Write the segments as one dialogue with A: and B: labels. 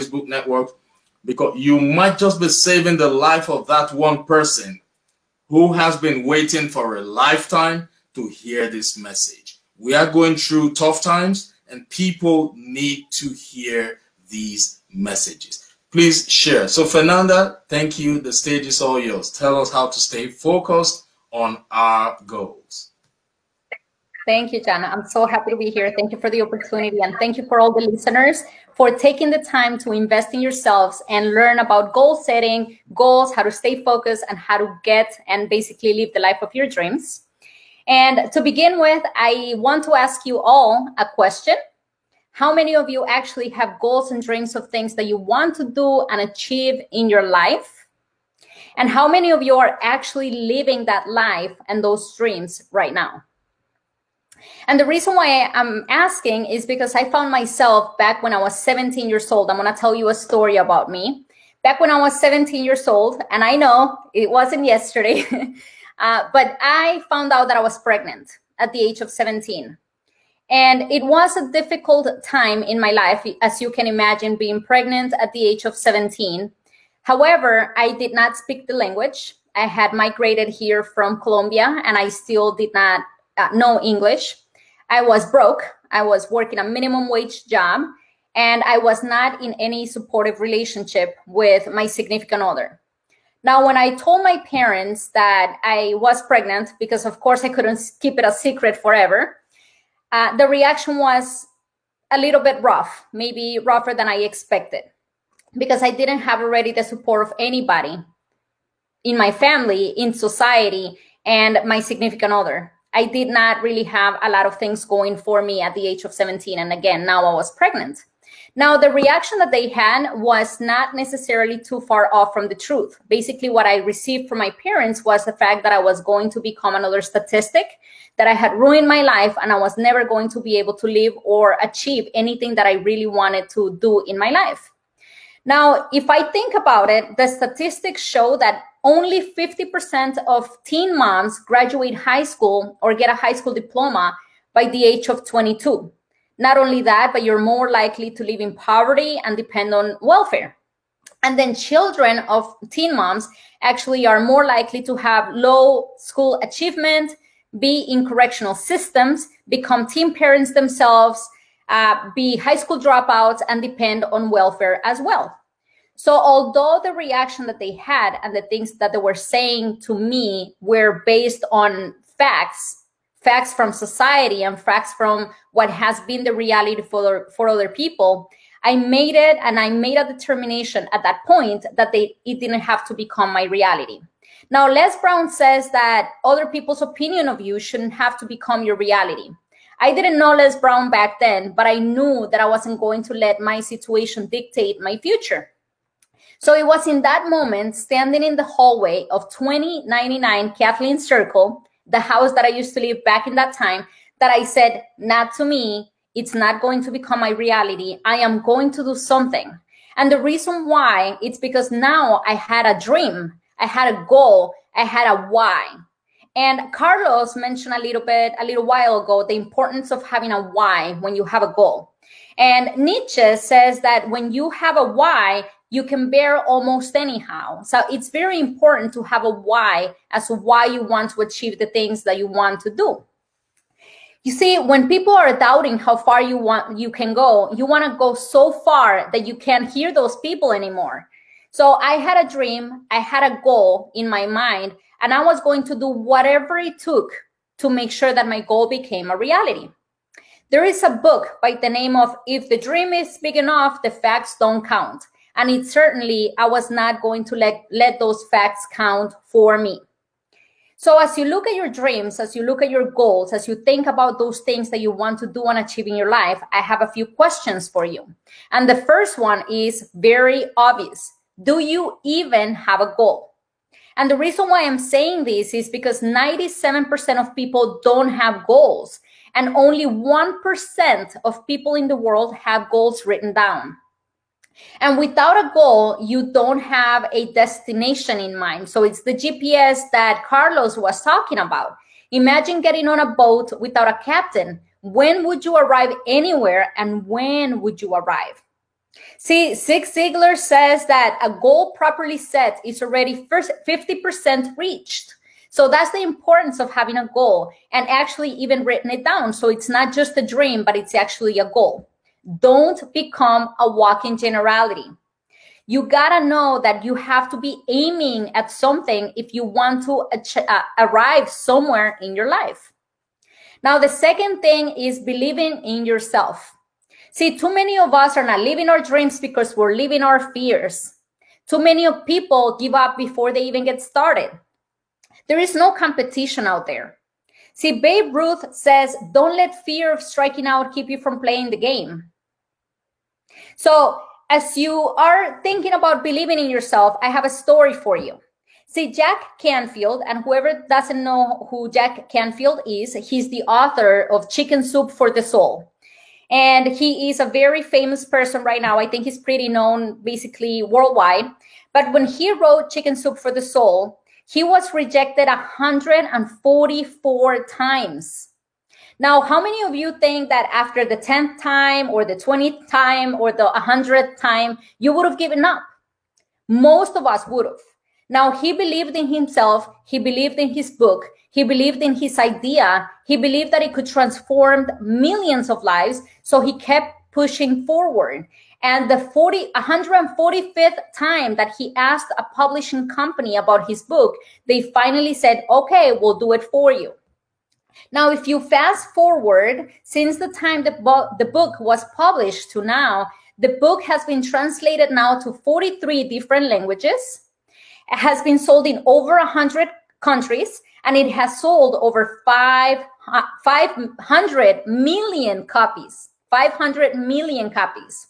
A: Facebook network because you might just be saving the life of that one person who has been waiting for a lifetime to hear this message. We are going through tough times and people need to hear these messages. Please share. So Fernanda, thank you. The stage is all yours. Tell us how to stay focused on our goals.
B: Thank you, Jana. I'm so happy to be here. Thank you for the opportunity and thank you for all the listeners for taking the time to invest in yourselves and learn about goal setting, goals, how to stay focused, and how to get and basically live the life of your dreams. And to begin with, I want to ask you all a question. How many of you actually have goals and dreams of things that you want to do and achieve in your life? And how many of you are actually living that life and those dreams right now? And the reason why I'm asking is because I found myself back when I was 17 years old. I'm going to tell you a story about me. Back when I was 17 years old, and I know it wasn't yesterday, uh, but I found out that I was pregnant at the age of 17. And it was a difficult time in my life, as you can imagine, being pregnant at the age of 17. However, I did not speak the language. I had migrated here from Colombia and I still did not uh, know English. I was broke. I was working a minimum wage job and I was not in any supportive relationship with my significant other. Now, when I told my parents that I was pregnant, because of course I couldn't keep it a secret forever, uh, the reaction was a little bit rough, maybe rougher than I expected, because I didn't have already the support of anybody in my family, in society, and my significant other. I did not really have a lot of things going for me at the age of 17. And again, now I was pregnant. Now, the reaction that they had was not necessarily too far off from the truth. Basically, what I received from my parents was the fact that I was going to become another statistic, that I had ruined my life, and I was never going to be able to live or achieve anything that I really wanted to do in my life. Now, if I think about it, the statistics show that only 50% of teen moms graduate high school or get a high school diploma by the age of 22. Not only that, but you're more likely to live in poverty and depend on welfare. And then children of teen moms actually are more likely to have low school achievement, be in correctional systems, become teen parents themselves, uh, be high school dropouts, and depend on welfare as well. So although the reaction that they had and the things that they were saying to me were based on facts, facts from society and facts from what has been the reality for, for other people, I made it and I made a determination at that point that they, it didn't have to become my reality. Now, Les Brown says that other people's opinion of you shouldn't have to become your reality. I didn't know Les Brown back then, but I knew that I wasn't going to let my situation dictate my future. So it was in that moment, standing in the hallway of 2099 Kathleen Circle, the house that I used to live back in that time, that I said, not to me. It's not going to become my reality. I am going to do something. And the reason why it's because now I had a dream. I had a goal. I had a why. And Carlos mentioned a little bit, a little while ago, the importance of having a why when you have a goal. And Nietzsche says that when you have a why, you can bear almost anyhow. So it's very important to have a why as to why you want to achieve the things that you want to do. You see, when people are doubting how far you want you can go, you want to go so far that you can't hear those people anymore. So I had a dream, I had a goal in my mind, and I was going to do whatever it took to make sure that my goal became a reality. There is a book by the name of If the Dream is Big Enough, the Facts Don't Count. And it certainly, I was not going to let, let those facts count for me. So as you look at your dreams, as you look at your goals, as you think about those things that you want to do and achieve in your life, I have a few questions for you. And the first one is very obvious. Do you even have a goal? And the reason why I'm saying this is because 97% of people don't have goals and only 1% of people in the world have goals written down. And without a goal, you don't have a destination in mind. So it's the GPS that Carlos was talking about. Imagine getting on a boat without a captain. When would you arrive anywhere and when would you arrive? See, Zig Ziglar says that a goal properly set is already first 50% reached. So that's the importance of having a goal and actually even written it down. So it's not just a dream, but it's actually a goal. Don't become a walking generality. You gotta know that you have to be aiming at something if you want to uh, arrive somewhere in your life. Now, the second thing is believing in yourself. See, too many of us are not living our dreams because we're living our fears. Too many of people give up before they even get started. There is no competition out there. See, Babe Ruth says, don't let fear of striking out keep you from playing the game. So, as you are thinking about believing in yourself, I have a story for you. See, Jack Canfield, and whoever doesn't know who Jack Canfield is, he's the author of Chicken Soup for the Soul. And he is a very famous person right now. I think he's pretty known basically worldwide. But when he wrote Chicken Soup for the Soul, he was rejected 144 times. Now, how many of you think that after the 10th time or the 20th time or the 100th time, you would have given up? Most of us would have. Now, he believed in himself. He believed in his book. He believed in his idea. He believed that it could transform millions of lives. So he kept pushing forward. And the 40, 145th time that he asked a publishing company about his book, they finally said, okay, we'll do it for you. Now, if you fast forward, since the time the, bo- the book was published to now, the book has been translated now to 43 different languages. It has been sold in over 100 countries, and it has sold over 5, uh, 500 million copies. 500 million copies.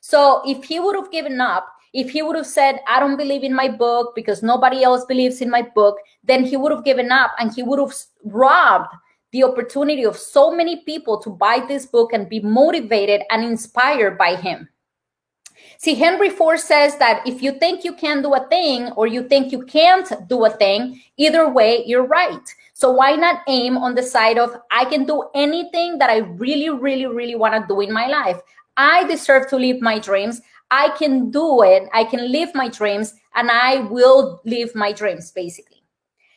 B: So if he would have given up, if he would have said, I don't believe in my book because nobody else believes in my book, then he would have given up and he would have robbed the opportunity of so many people to buy this book and be motivated and inspired by him. See, Henry Ford says that if you think you can do a thing or you think you can't do a thing, either way, you're right. So why not aim on the side of I can do anything that I really, really, really want to do in my life? I deserve to live my dreams. I can do it. I can live my dreams and I will live my dreams, basically.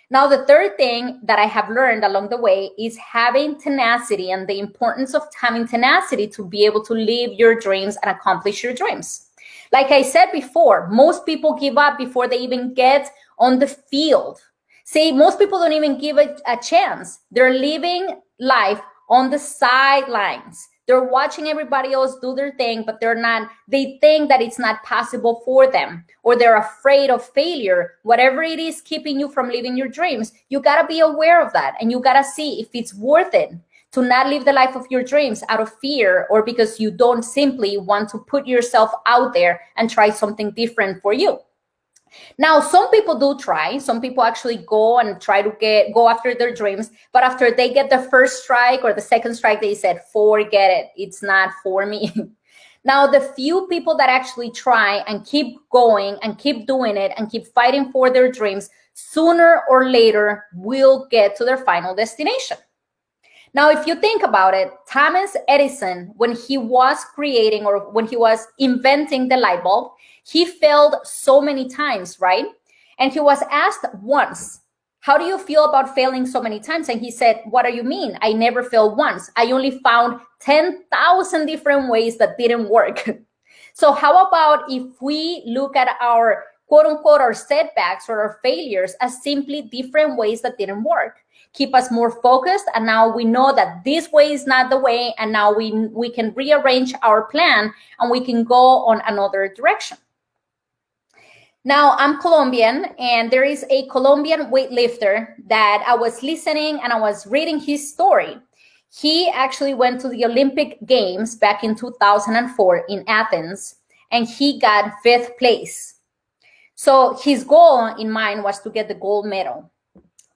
B: Now, the third thing that I have learned along the way is having tenacity and the importance of having tenacity to be able to live your dreams and accomplish your dreams. Like I said before, most people give up before they even get on the field. See, most people don't even give it a chance. They're living life on the sidelines. They're watching everybody else do their thing, but they're not, they think that it's not possible for them or they're afraid of failure. Whatever it is keeping you from living your dreams, you got to be aware of that and you got to see if it's worth it to not live the life of your dreams out of fear or because you don't simply want to put yourself out there and try something different for you. Now, some people do try. Some people actually go and try to get go after their dreams, but after they get the first strike or the second strike, they said, "Forget it. It's not for me." now, the few people that actually try and keep going and keep doing it and keep fighting for their dreams, sooner or later will get to their final destination. Now, if you think about it, Thomas Edison, when he was creating or when he was inventing the light bulb, he failed so many times, right? And he was asked once, How do you feel about failing so many times? And he said, What do you mean? I never failed once. I only found 10,000 different ways that didn't work. so, how about if we look at our quote unquote our setbacks or our failures as simply different ways that didn't work? keep us more focused and now we know that this way is not the way and now we we can rearrange our plan and we can go on another direction now i'm colombian and there is a colombian weightlifter that i was listening and i was reading his story he actually went to the olympic games back in 2004 in athens and he got fifth place so his goal in mind was to get the gold medal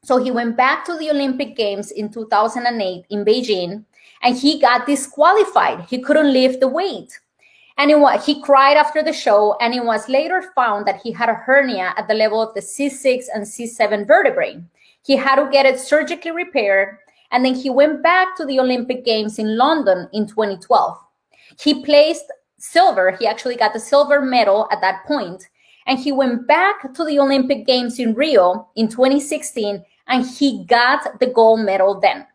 B: so he went back to the Olympic Games in 2008 in Beijing and he got disqualified. He couldn't lift the weight. And it was, he cried after the show, and it was later found that he had a hernia at the level of the C6 and C7 vertebrae. He had to get it surgically repaired, and then he went back to the Olympic Games in London in 2012. He placed silver. He actually got the silver medal at that point. And he went back to the Olympic Games in Rio in 2016 and he got the gold medal then.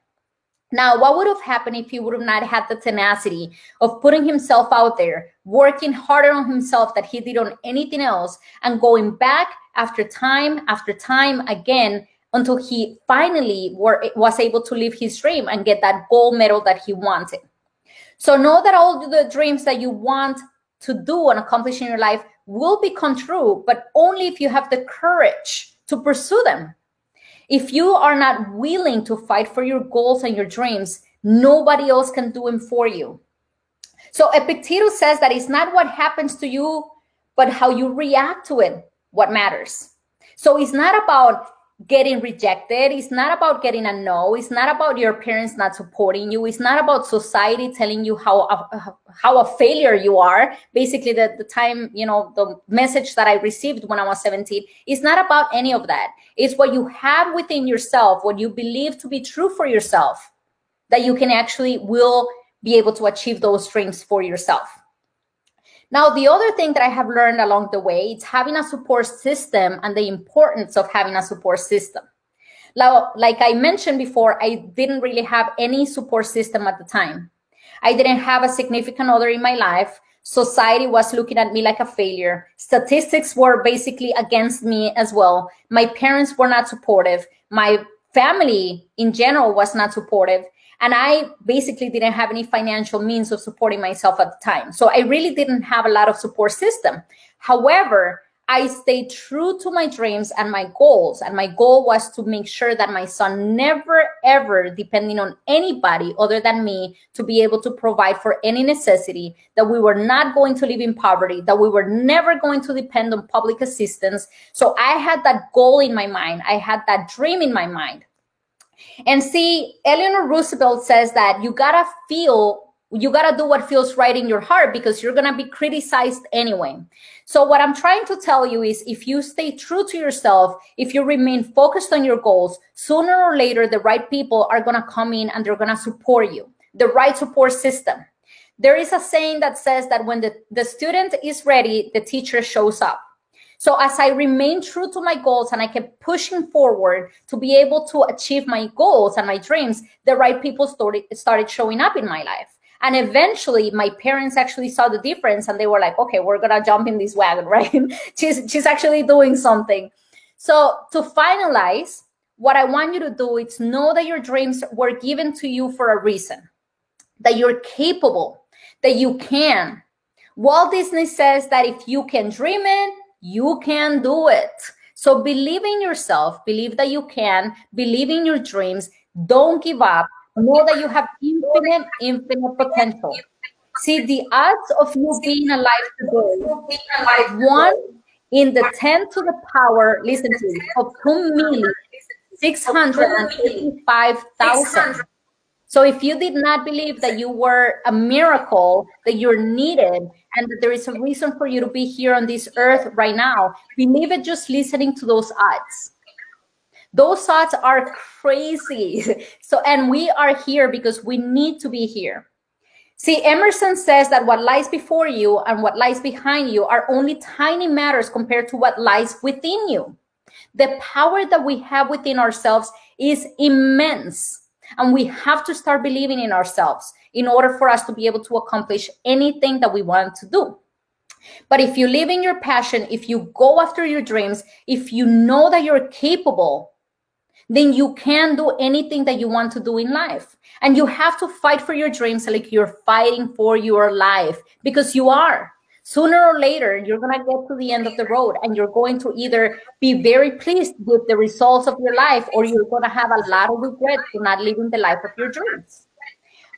B: Now, what would have happened if he would have not had the tenacity of putting himself out there, working harder on himself that he did on anything else, and going back after time after time again until he finally were, was able to live his dream and get that gold medal that he wanted. So know that all the dreams that you want to do and accomplish in your life will become true, but only if you have the courage to pursue them. If you are not willing to fight for your goals and your dreams, nobody else can do them for you. So Epictetus says that it's not what happens to you, but how you react to it, what matters. So it's not about getting rejected. It's not about getting a no. It's not about your parents not supporting you. It's not about society telling you how a, how a failure you are. Basically, the, the time, you know, the message that I received when I was 17, it's not about any of that. It's what you have within yourself, what you believe to be true for yourself, that you can actually will be able to achieve those dreams for yourself. Now, the other thing that I have learned along the way is having a support system and the importance of having a support system. Now, like I mentioned before, I didn't really have any support system at the time. I didn't have a significant other in my life. Society was looking at me like a failure. Statistics were basically against me as well. My parents were not supportive. My family in general was not supportive. And I basically didn't have any financial means of supporting myself at the time. So I really didn't have a lot of support system. However, I stayed true to my dreams and my goals. And my goal was to make sure that my son never, ever depending on anybody other than me to be able to provide for any necessity, that we were not going to live in poverty, that we were never going to depend on public assistance. So I had that goal in my mind. I had that dream in my mind. And see, Eleanor Roosevelt says that you gotta feel, you gotta do what feels right in your heart because you're gonna be criticized anyway. So what I'm trying to tell you is if you stay true to yourself, if you remain focused on your goals, sooner or later, the right people are gonna come in and they're gonna support you, the right support system. There is a saying that says that when the, the student is ready, the teacher shows up. So as I remained true to my goals and I kept pushing forward to be able to achieve my goals and my dreams, the right people started, started showing up in my life. And eventually my parents actually saw the difference and they were like, okay, we're to jump in this wagon, right? she's, she's actually doing something. So to finalize, what I want you to do is know that your dreams were given to you for a reason, that you're capable, that you can. Walt Disney says that if you can dream it, you can do it. So believe in yourself, believe that you can, believe in your dreams, don't give up. Know that you have infinite, infinite potential. See, the odds of you being alive today, one in the 10 to the power, listen to me, of 2,685,000. So if you did not believe that you were a miracle, that you're needed, and that there is a reason for you to be here on this earth right now, believe it just listening to those odds. Those odds are crazy. So, and we are here because we need to be here. See, Emerson says that what lies before you and what lies behind you are only tiny matters compared to what lies within you. The power that we have within ourselves is immense. And we have to start believing in ourselves in order for us to be able to accomplish anything that we want to do. But if you live in your passion, if you go after your dreams, if you know that you're capable, then you can do anything that you want to do in life. And you have to fight for your dreams like you're fighting for your life because you are sooner or later you're going to get to the end of the road and you're going to either be very pleased with the results of your life or you're going to have a lot of regret for not living the life of your dreams.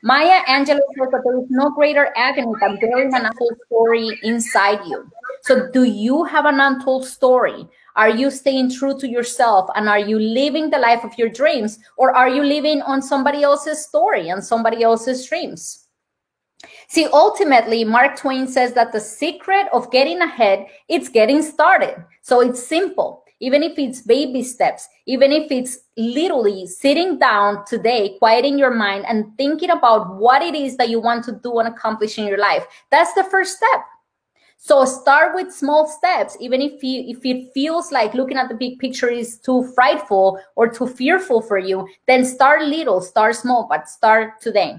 B: Maya angelou says that there is no greater agony than bearing an untold story inside you. So do you have an untold story? Are you staying true to yourself and are you living the life of your dreams or are you living on somebody else's story and somebody else's dreams See, ultimately, Mark Twain says that the secret of getting ahead, it's getting started. So it's simple. even if it's baby steps, even if it's literally sitting down today, quieting your mind and thinking about what it is that you want to do and accomplish in your life. That's the first step. So start with small steps, even if you if it feels like looking at the big picture is too frightful or too fearful for you, then start little, start small, but start today.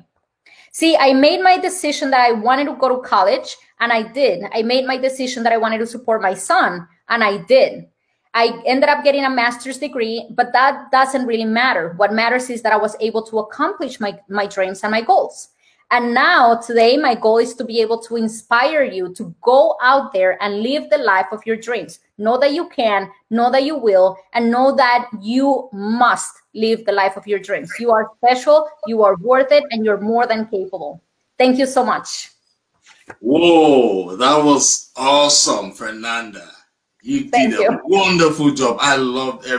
B: See, I made my decision that I wanted to go to college, and I did. I made my decision that I wanted to support my son, and I did. I ended up getting a master's degree, but that doesn't really matter. What matters is that I was able to accomplish my, my dreams and my goals. And now, today, my goal is to be able to inspire you to go out there and live the life of your dreams. Know that you can, know that you will, and know that you must live the life of your dreams. You are special, you are worth it, and you're more than capable. Thank you so much.
A: Whoa, that was awesome, Fernanda. You Thank did a you. wonderful job. I loved everything.